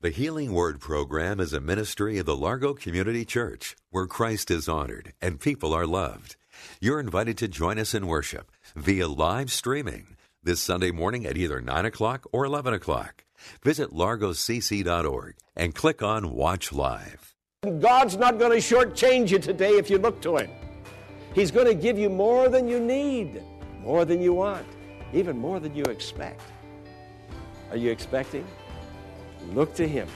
The Healing Word program is a ministry of the Largo Community Church where Christ is honored and people are loved. You're invited to join us in worship via live streaming this Sunday morning at either 9 o'clock or 11 o'clock. Visit largocc.org and click on Watch Live. God's not going to shortchange you today if you look to Him. He's going to give you more than you need, more than you want, even more than you expect. Are you expecting? Look to Him.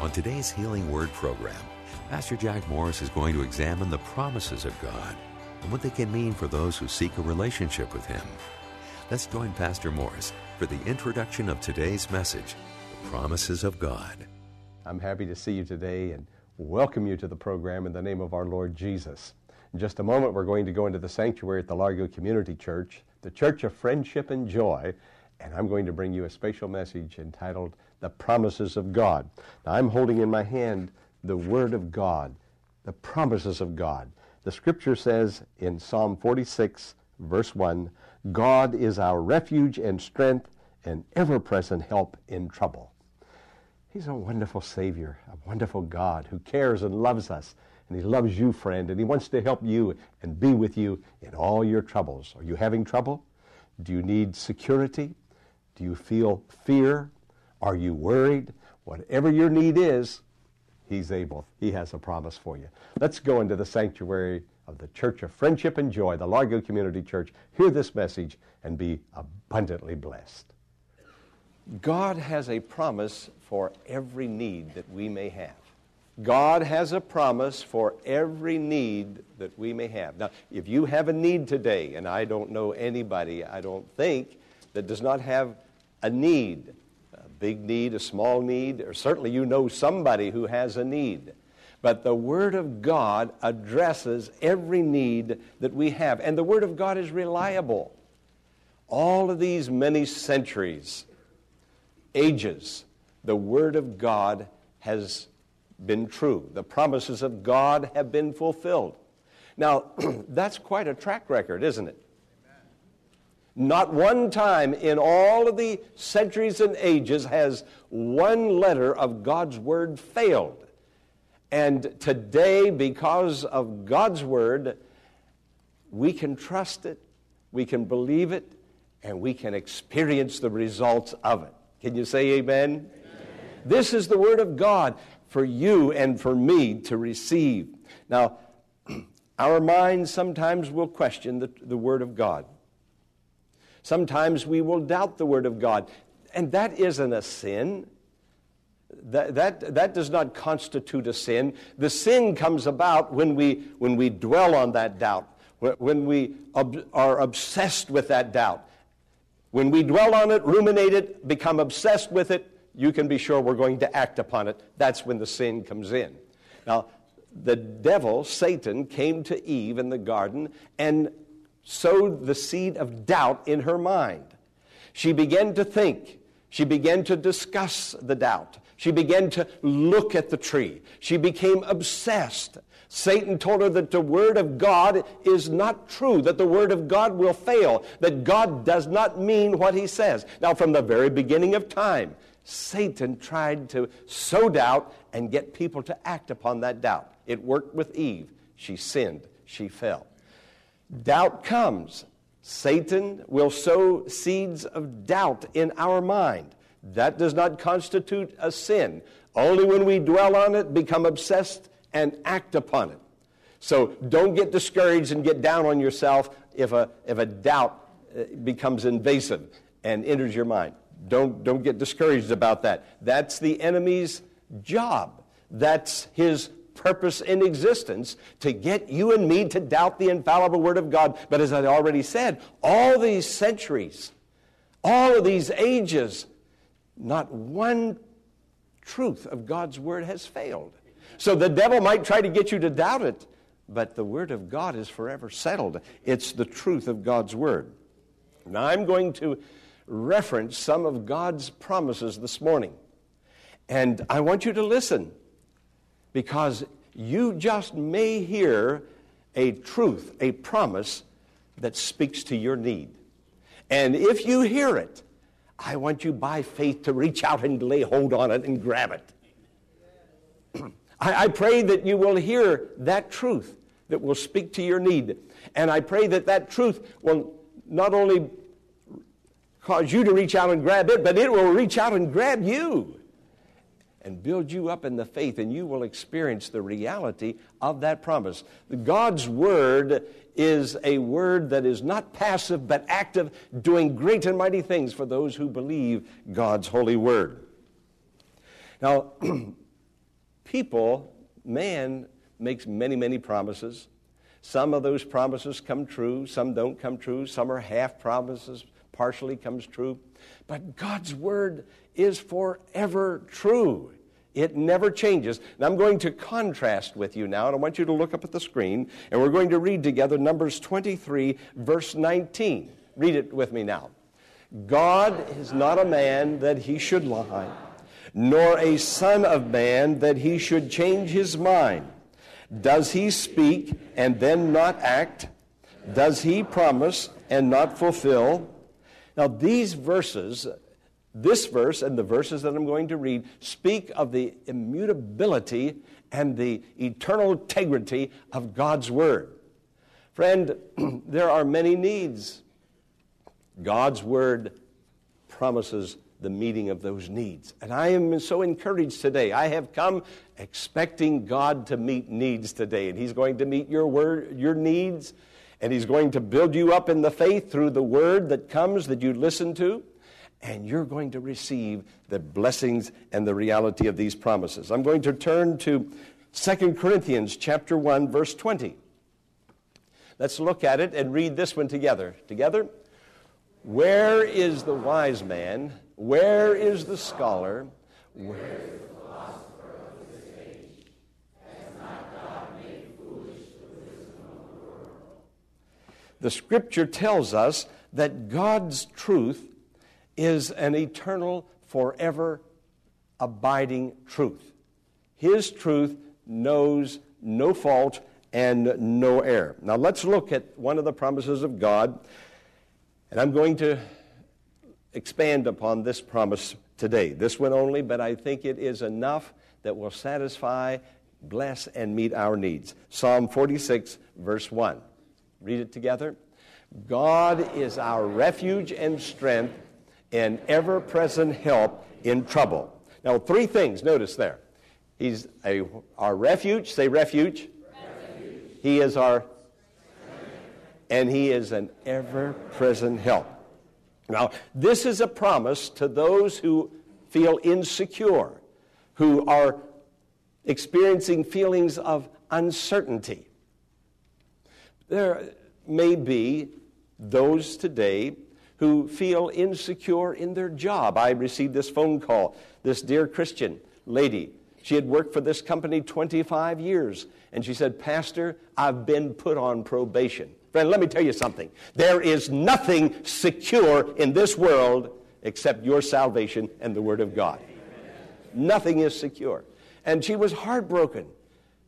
On today's Healing Word program, Pastor Jack Morris is going to examine the promises of God and what they can mean for those who seek a relationship with Him. Let's join Pastor Morris for the introduction of today's message The Promises of God. I'm happy to see you today and welcome you to the program in the name of our Lord Jesus. In just a moment, we're going to go into the sanctuary at the Largo Community Church, the Church of Friendship and Joy, and I'm going to bring you a special message entitled The Promises of God. Now, I'm holding in my hand the Word of God, the promises of God. The Scripture says in Psalm 46, verse 1 God is our refuge and strength and ever present help in trouble. He's a wonderful Savior, a wonderful God who cares and loves us. And He loves you, friend, and He wants to help you and be with you in all your troubles. Are you having trouble? Do you need security? Do you feel fear? Are you worried? Whatever your need is, He's able. He has a promise for you. Let's go into the sanctuary of the Church of Friendship and Joy, the Largo Community Church. Hear this message and be abundantly blessed. God has a promise for every need that we may have. God has a promise for every need that we may have. Now, if you have a need today, and I don't know anybody, I don't think, that does not have a need, a big need, a small need, or certainly you know somebody who has a need. But the Word of God addresses every need that we have. And the Word of God is reliable. All of these many centuries, ages, the Word of God has been true. The promises of God have been fulfilled. Now, that's quite a track record, isn't it? Not one time in all of the centuries and ages has one letter of God's Word failed. And today, because of God's Word, we can trust it, we can believe it, and we can experience the results of it. Can you say amen? amen? This is the Word of God for you and for me to receive. Now, our minds sometimes will question the, the Word of God. Sometimes we will doubt the Word of God. And that isn't a sin. That, that, that does not constitute a sin. The sin comes about when we, when we dwell on that doubt, when we ob- are obsessed with that doubt. When we dwell on it, ruminate it, become obsessed with it, you can be sure we're going to act upon it. That's when the sin comes in. Now, the devil, Satan, came to Eve in the garden and sowed the seed of doubt in her mind. She began to think. She began to discuss the doubt. She began to look at the tree. She became obsessed. Satan told her that the Word of God is not true, that the Word of God will fail, that God does not mean what He says. Now, from the very beginning of time, Satan tried to sow doubt and get people to act upon that doubt. It worked with Eve. She sinned, she fell. Doubt comes. Satan will sow seeds of doubt in our mind. That does not constitute a sin. Only when we dwell on it, become obsessed, and act upon it. So don't get discouraged and get down on yourself if a, if a doubt uh, becomes invasive and enters your mind. Don't, don't get discouraged about that. That's the enemy's job. That's his purpose in existence to get you and me to doubt the infallible Word of God. But as I already said, all these centuries, all of these ages, not one truth of God's Word has failed. So the devil might try to get you to doubt it, but the Word of God is forever settled. It's the truth of God's Word. Now I'm going to reference some of God's promises this morning. And I want you to listen because you just may hear a truth, a promise that speaks to your need. And if you hear it, I want you by faith to reach out and lay hold on it and grab it. I, I pray that you will hear that truth that will speak to your need. And I pray that that truth will not only cause you to reach out and grab it, but it will reach out and grab you and build you up in the faith, and you will experience the reality of that promise. God's word is a word that is not passive but active, doing great and mighty things for those who believe God's holy word. Now, people, man, makes many, many promises. Some of those promises come true, some don't come true, some are half promises, partially comes true. But God's word is forever true. It never changes. And I'm going to contrast with you now, and I want you to look up at the screen, and we're going to read together Numbers 23, verse 19. Read it with me now. God is not a man that he should lie, nor a son of man that he should change his mind. Does he speak and then not act? Does he promise and not fulfill? Now, these verses this verse and the verses that I'm going to read speak of the immutability and the eternal integrity of God's Word. Friend, there are many needs. God's Word promises the meeting of those needs. And I am so encouraged today. I have come expecting God to meet needs today, and He's going to meet your word, your needs, and He's going to build you up in the faith through the word that comes that you listen to and you're going to receive the blessings and the reality of these promises. I'm going to turn to 2 Corinthians chapter 1 verse 20. Let's look at it and read this one together. Together. Where is the wise man? Where is the scholar? Where is the philosopher of this age? Has not God made foolish the wisdom of the world? The scripture tells us that God's truth is an eternal, forever abiding truth. His truth knows no fault and no error. Now let's look at one of the promises of God, and I'm going to expand upon this promise today. This one only, but I think it is enough that will satisfy, bless, and meet our needs. Psalm 46, verse 1. Read it together. God is our refuge and strength and ever present help in trouble. Now, three things, notice there. He's a, our refuge, say refuge. refuge. He is our, and He is an ever present help. Now, this is a promise to those who feel insecure, who are experiencing feelings of uncertainty. There may be those today who feel insecure in their job. I received this phone call. This dear Christian lady, she had worked for this company 25 years, and she said, Pastor, I've been put on probation. Friend, let me tell you something. There is nothing secure in this world except your salvation and the Word of God. Nothing is secure. And she was heartbroken.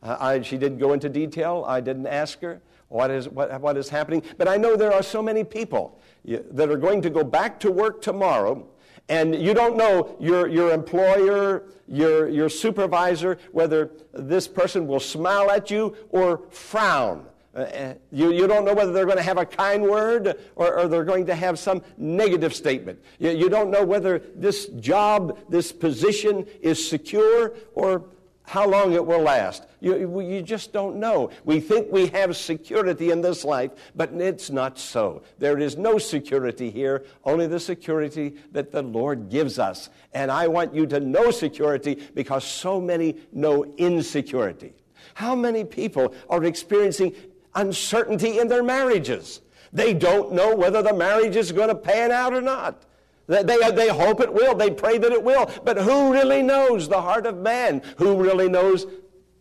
Uh, I, she didn't go into detail. I didn't ask her what is, what, what is happening. But I know there are so many people that are going to go back to work tomorrow and you don't know your, your employer, your, your supervisor, whether this person will smile at you or frown. Uh, uh you, you don't know whether they're going to have a kind word or, or they're going to have some negative statement. You, you don't know whether this job, this position is secure or how long it will last. You, you just don't know. We think we have security in this life, but it's not so. There is no security here, only the security that the Lord gives us. And I want you to know security because so many know insecurity. How many people are experiencing uncertainty in their marriages? They don't know whether the marriage is going to pan out or not. They, they, hope it will. They pray that it will. But who really knows the heart of man? Who really knows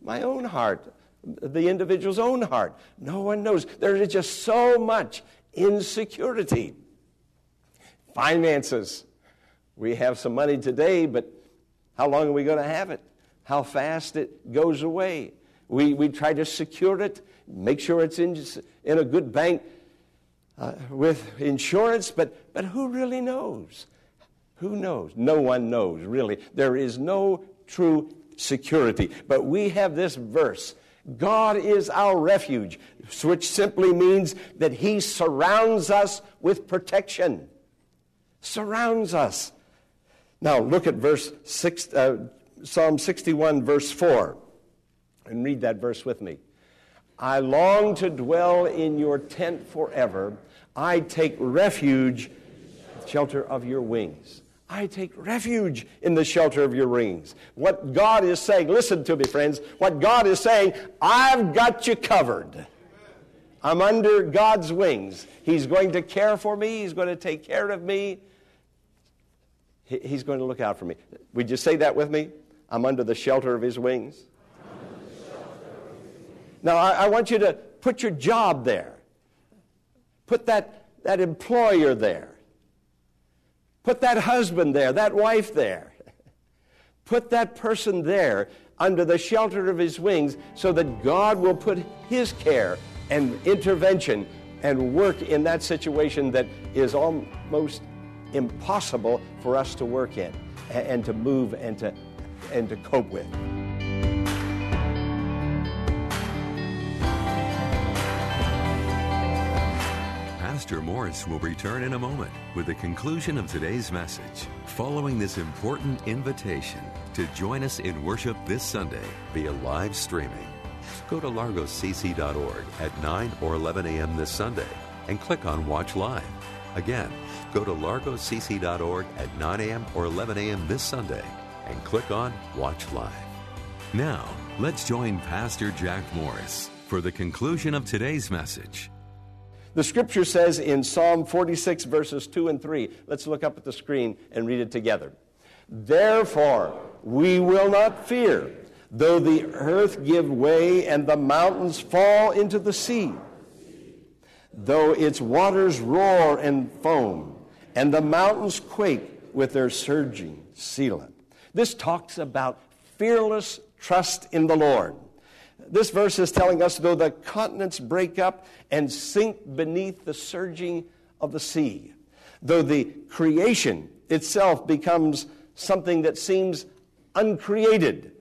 my own heart? The individual's own heart. No one knows. There is just so much insecurity. Finances. We have some money today, but how long are we going to have it? How fast it goes away. We, we try to secure it, make sure it's in, in a good bank uh, with insurance, but, but who really knows? Who knows? No one knows, really. There is no true security. But we have this verse God is our refuge, which simply means that He surrounds us with protection. Surrounds us. Now, look at verse six, uh, Psalm 61, verse 4, and read that verse with me. I long to dwell in your tent forever. I take refuge, shelter of your wings. I take refuge in the shelter of your wings. What God is saying, listen to me, friends. What God is saying, I've got you covered. I'm under God's wings. He's going to care for me, He's going to take care of me. He's going to look out for me. Would you say that with me? I'm under the shelter of His wings. Now, I, I want you to put your job there. Put that, that employer there. Put that husband there, that wife there. Put that person there under the shelter of his wings so that God will put his care and intervention and work in that situation that is almost impossible for us to work in and to move and to, and to cope with. Pastor Morris will return in a moment with the conclusion of today's message, following this important invitation to join us in worship this Sunday via live streaming. Go to largocc.org at 9 or 11 a.m. this Sunday and click on Watch Live. Again, go to largocc.org at 9 a.m. or 11 a.m. this Sunday and click on Watch Live. Now, let's join Pastor Jack Morris for the conclusion of today's message. The scripture says in Psalm 46, verses 2 and 3, let's look up at the screen and read it together. Therefore, we will not fear, though the earth give way and the mountains fall into the sea, though its waters roar and foam, and the mountains quake with their surging. Selah. This talks about fearless trust in the Lord. This verse is telling us though the continents break up and sink beneath the surging of the sea, though the creation itself becomes something that seems uncreated,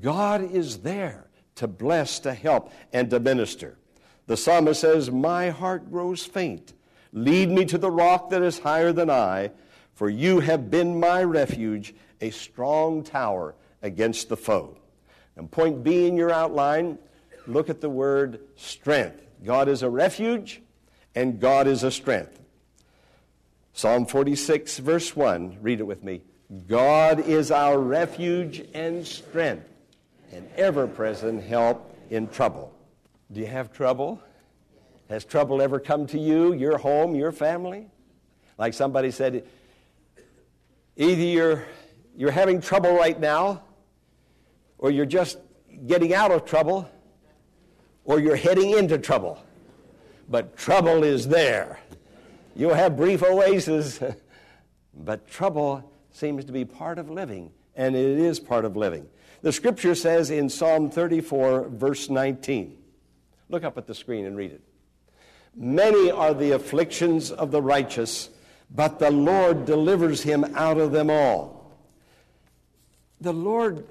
God is there to bless, to help, and to minister. The psalmist says, My heart grows faint. Lead me to the rock that is higher than I, for you have been my refuge, a strong tower against the foe. And point B in your outline, look at the word strength. God is a refuge and God is a strength. Psalm 46, verse 1, read it with me. God is our refuge and strength, an ever present help in trouble. Do you have trouble? Has trouble ever come to you, your home, your family? Like somebody said, either you're, you're having trouble right now, or you're just getting out of trouble, or you're heading into trouble. But trouble is there. You'll have brief oases, but trouble seems to be part of living, and it is part of living. The scripture says in Psalm 34, verse 19, look up at the screen and read it. Many are the afflictions of the righteous, but the Lord delivers him out of them all. The Lord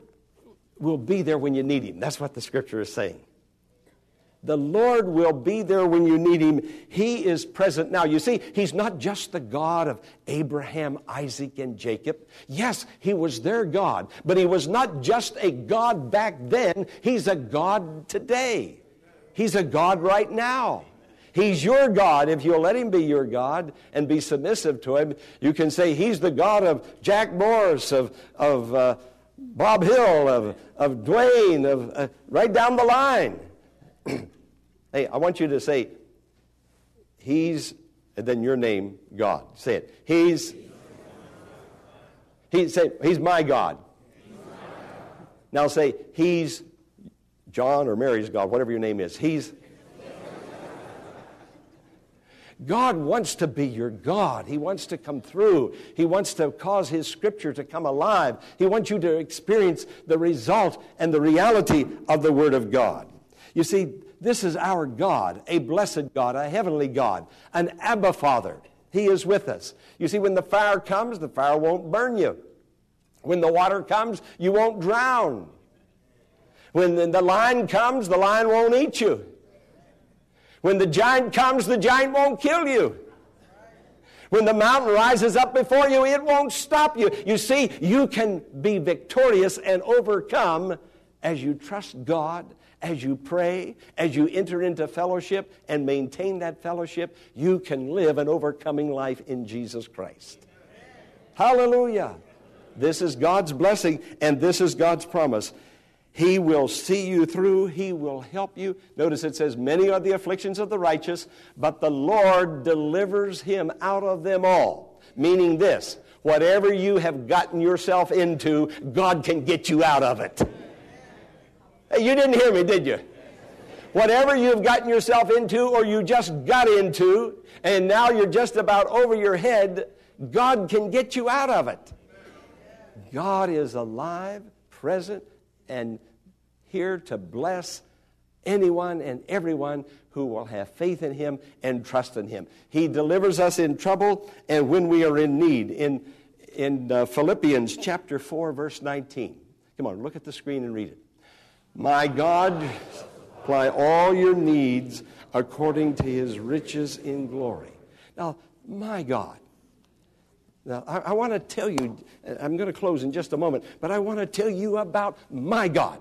will be there when you need him. That's what the scripture is saying. The Lord will be there when you need him. He is present now. You see, he's not just the God of Abraham, Isaac, and Jacob. Yes, he was their God, but he was not just a God back then. He's a God today. He's a God right now. He's your God. If you'll let Him be your God and be submissive to Him, you can say, He's the God of Jack Morris, of, of uh, Bob Hill, of, of Dwayne, of uh, right down the line. hey, I want you to say, He's, and then your name, God. Say it. He's, he's, say, he's my God. Now say, He's John or Mary's God, whatever your name is. He's God wants to be your God. He wants to come through. He wants to cause His Scripture to come alive. He wants you to experience the result and the reality of the Word of God. You see, this is our God, a blessed God, a heavenly God, an Abba Father. He is with us. You see, when the fire comes, the fire won't burn you. When the water comes, you won't drown. When the lion comes, the lion won't eat you. When the giant comes, the giant won't kill you. When the mountain rises up before you, it won't stop you. You see, you can be victorious and overcome as you trust God, as you pray, as you enter into fellowship and maintain that fellowship. You can live an overcoming life in Jesus Christ. Hallelujah. This is God's blessing and this is God's promise. He will see you through. He will help you. Notice it says, Many are the afflictions of the righteous, but the Lord delivers him out of them all. Meaning this whatever you have gotten yourself into, God can get you out of it. Hey, you didn't hear me, did you? Whatever you've gotten yourself into or you just got into, and now you're just about over your head, God can get you out of it. God is alive, present, and here to bless anyone and everyone who will have faith in him and trust in him. He delivers us in trouble and when we are in need. In, in uh, Philippians chapter 4, verse 19. Come on, look at the screen and read it. My God, supply all your needs according to his riches in glory. Now, my God, now, I, I want to tell you, uh, I'm going to close in just a moment, but I want to tell you about my God.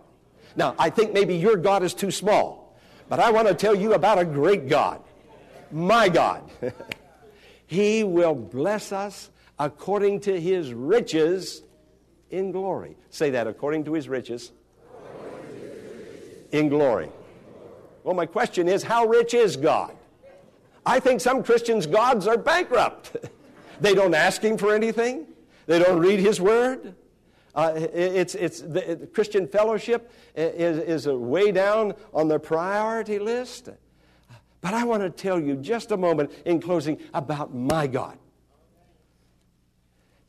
Now, I think maybe your God is too small, but I want to tell you about a great God. My God. he will bless us according to his riches in glory. Say that, according to his riches in glory. Well, my question is how rich is God? I think some Christians' gods are bankrupt. They don't ask him for anything. They don't read his word. Uh, it's, it's the, the, Christian fellowship is, is way down on the priority list. But I want to tell you just a moment in closing about my God.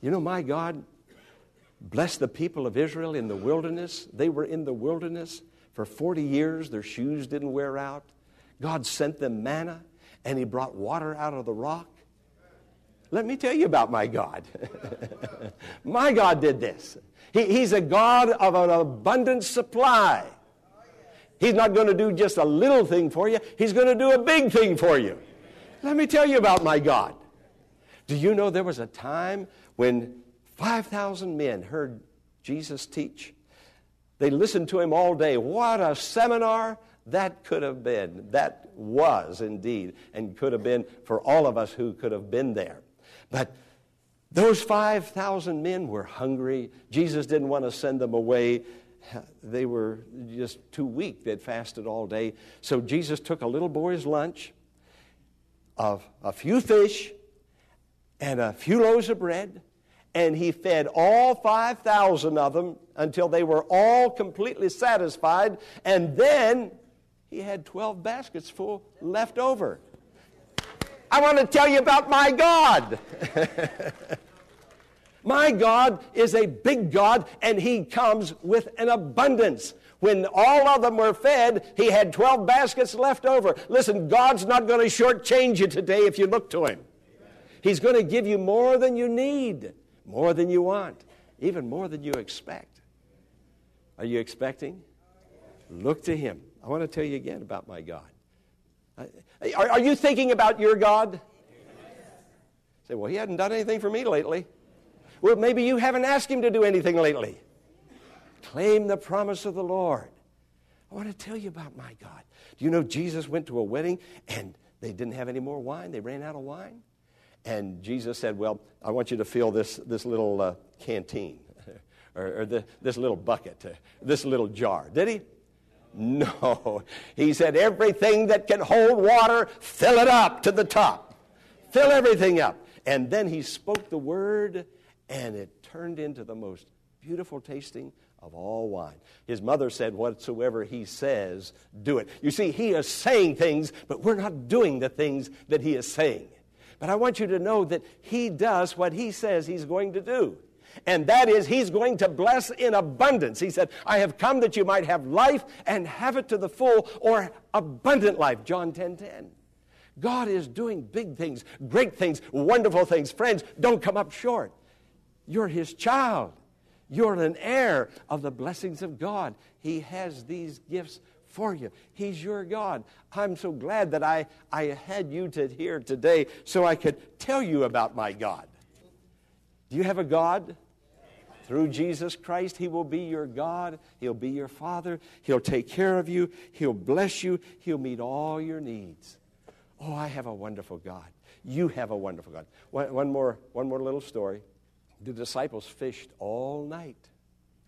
You know, my God blessed the people of Israel in the wilderness. They were in the wilderness for 40 years, their shoes didn't wear out. God sent them manna, and He brought water out of the rock. Let me tell you about my God. my God did this. He, he's a God of an abundant supply. He's not going to do just a little thing for you, He's going to do a big thing for you. Let me tell you about my God. Do you know there was a time when 5,000 men heard Jesus teach? They listened to him all day. What a seminar that could have been. That was indeed, and could have been for all of us who could have been there. But those 5,000 men were hungry. Jesus didn't want to send them away. They were just too weak. They'd fasted all day. So Jesus took a little boy's lunch of a few fish and a few loaves of bread, and he fed all 5,000 of them until they were all completely satisfied, and then he had 12 baskets full left over. I want to tell you about my God. my God is a big God, and He comes with an abundance. When all of them were fed, He had 12 baskets left over. Listen, God's not going to shortchange you today if you look to Him. He's going to give you more than you need, more than you want, even more than you expect. Are you expecting? Look to Him. I want to tell you again about my God. Are, are you thinking about your God? Say, well, he hadn't done anything for me lately. Well, maybe you haven't asked him to do anything lately. Claim the promise of the Lord. I want to tell you about my God. Do you know Jesus went to a wedding and they didn't have any more wine? They ran out of wine. And Jesus said, Well, I want you to fill this, this little uh, canteen or, or the, this little bucket, uh, this little jar. Did he? No. He said, everything that can hold water, fill it up to the top. Fill everything up. And then he spoke the word, and it turned into the most beautiful tasting of all wine. His mother said, Whatsoever he says, do it. You see, he is saying things, but we're not doing the things that he is saying. But I want you to know that he does what he says he's going to do. And that is, he's going to bless in abundance. He said, I have come that you might have life and have it to the full, or abundant life. John 10 10. God is doing big things, great things, wonderful things. Friends, don't come up short. You're his child. You're an heir of the blessings of God. He has these gifts for you. He's your God. I'm so glad that I, I had you to here today so I could tell you about my God. Do you have a God? Through Jesus Christ, He will be your God. He'll be your Father. He'll take care of you. He'll bless you. He'll meet all your needs. Oh, I have a wonderful God. You have a wonderful God. One, one, more, one more little story. The disciples fished all night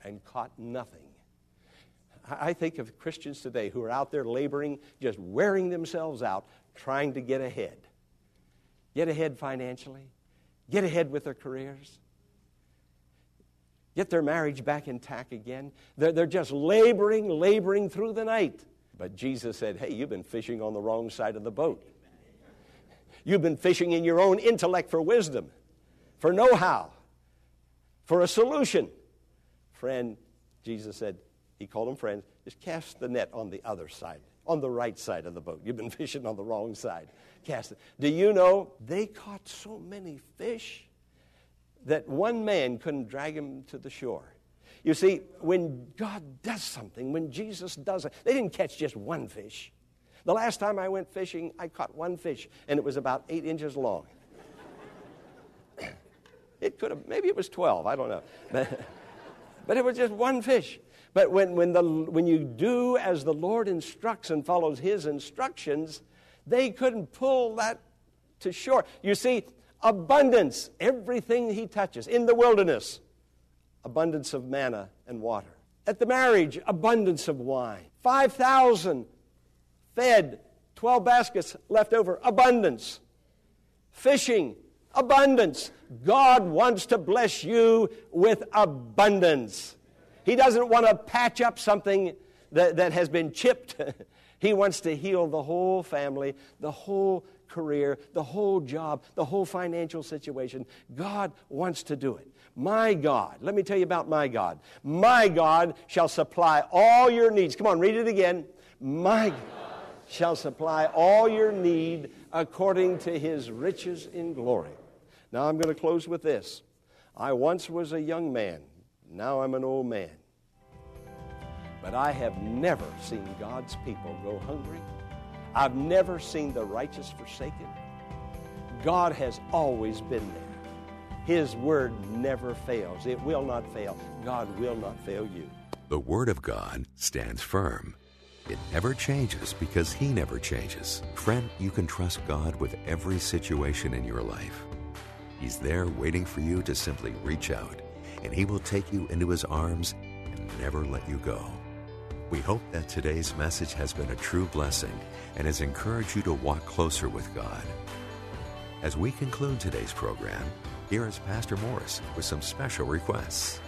and caught nothing. I think of Christians today who are out there laboring, just wearing themselves out, trying to get ahead. Get ahead financially, get ahead with their careers, get their marriage back intact again. They're, they're just laboring, laboring through the night. But Jesus said, Hey, you've been fishing on the wrong side of the boat. You've been fishing in your own intellect for wisdom, for know how, for a solution. Friend, Jesus said, He called them friends, just cast the net on the other side, on the right side of the boat. You've been fishing on the wrong side. Cast it. Do you know they caught so many fish that one man couldn't drag him to the shore? You see, when God does something, when Jesus does it, they didn't catch just one fish. The last time I went fishing, I caught one fish, and it was about eight inches long. it could have, maybe it was 12, I don't know. But, but it was just one fish. But when, when, the, when you do as the Lord instructs and follows His instructions, they couldn't pull that to shore. You see, abundance, everything He touches. In the wilderness, abundance of manna and water. At the marriage, abundance of wine. 5,000 fed, 12 baskets left over, abundance. Fishing, abundance. God wants to bless you with abundance. He doesn't want to patch up something that, that has been chipped. he wants to heal the whole family, the whole career, the whole job, the whole financial situation. God wants to do it. My God, let me tell you about my God. My God shall supply all your needs. Come on, read it again. My God shall supply all your need according to his riches in glory. Now I'm going to close with this. I once was a young man, now I'm an old man. But I have never seen God's people go hungry. I've never seen the righteous forsaken. God has always been there. His word never fails. It will not fail. God will not fail you. The Word of God stands firm. It never changes because He never changes. Friend, you can trust God with every situation in your life. He's there waiting for you to simply reach out, and He will take you into His arms and never let you go. We hope that today's message has been a true blessing and has encouraged you to walk closer with God. As we conclude today's program, here is Pastor Morris with some special requests.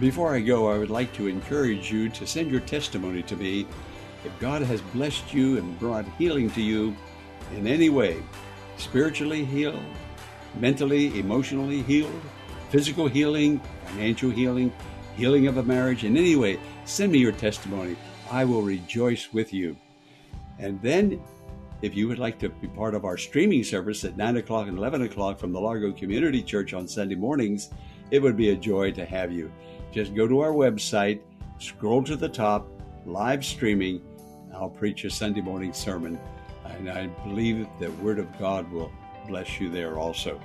Before I go, I would like to encourage you to send your testimony to me if God has blessed you and brought healing to you in any way spiritually healed, mentally, emotionally healed, physical healing, financial healing, healing of a marriage, in any way, send me your testimony. I will rejoice with you. And then, if you would like to be part of our streaming service at 9 o'clock and 11 o'clock from the Largo Community Church on Sunday mornings, it would be a joy to have you. Just go to our website, scroll to the top, live streaming, I'll preach a Sunday morning sermon, and I believe the Word of God will bless you there also.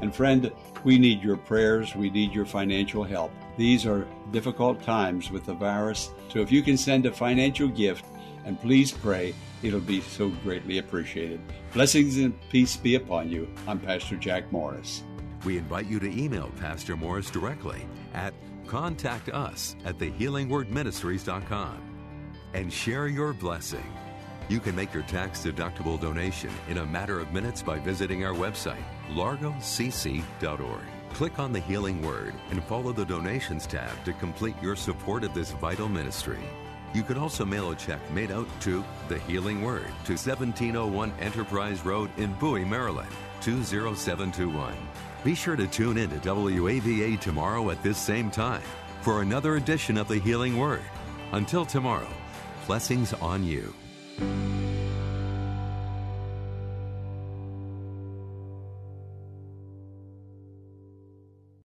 And friend, we need your prayers, we need your financial help. These are difficult times with the virus, so if you can send a financial gift, and please pray, it'll be so greatly appreciated. Blessings and peace be upon you. I'm Pastor Jack Morris. We invite you to email Pastor Morris directly at contact us at thehealingwordministries.com and share your blessing. You can make your tax deductible donation in a matter of minutes by visiting our website, largocc.org. Click on the Healing Word and follow the Donations tab to complete your support of this vital ministry. You can also mail a check made out to The Healing Word to 1701 Enterprise Road in Bowie, Maryland, 20721. Be sure to tune in to WAVA tomorrow at this same time for another edition of The Healing Word. Until tomorrow, blessings on you.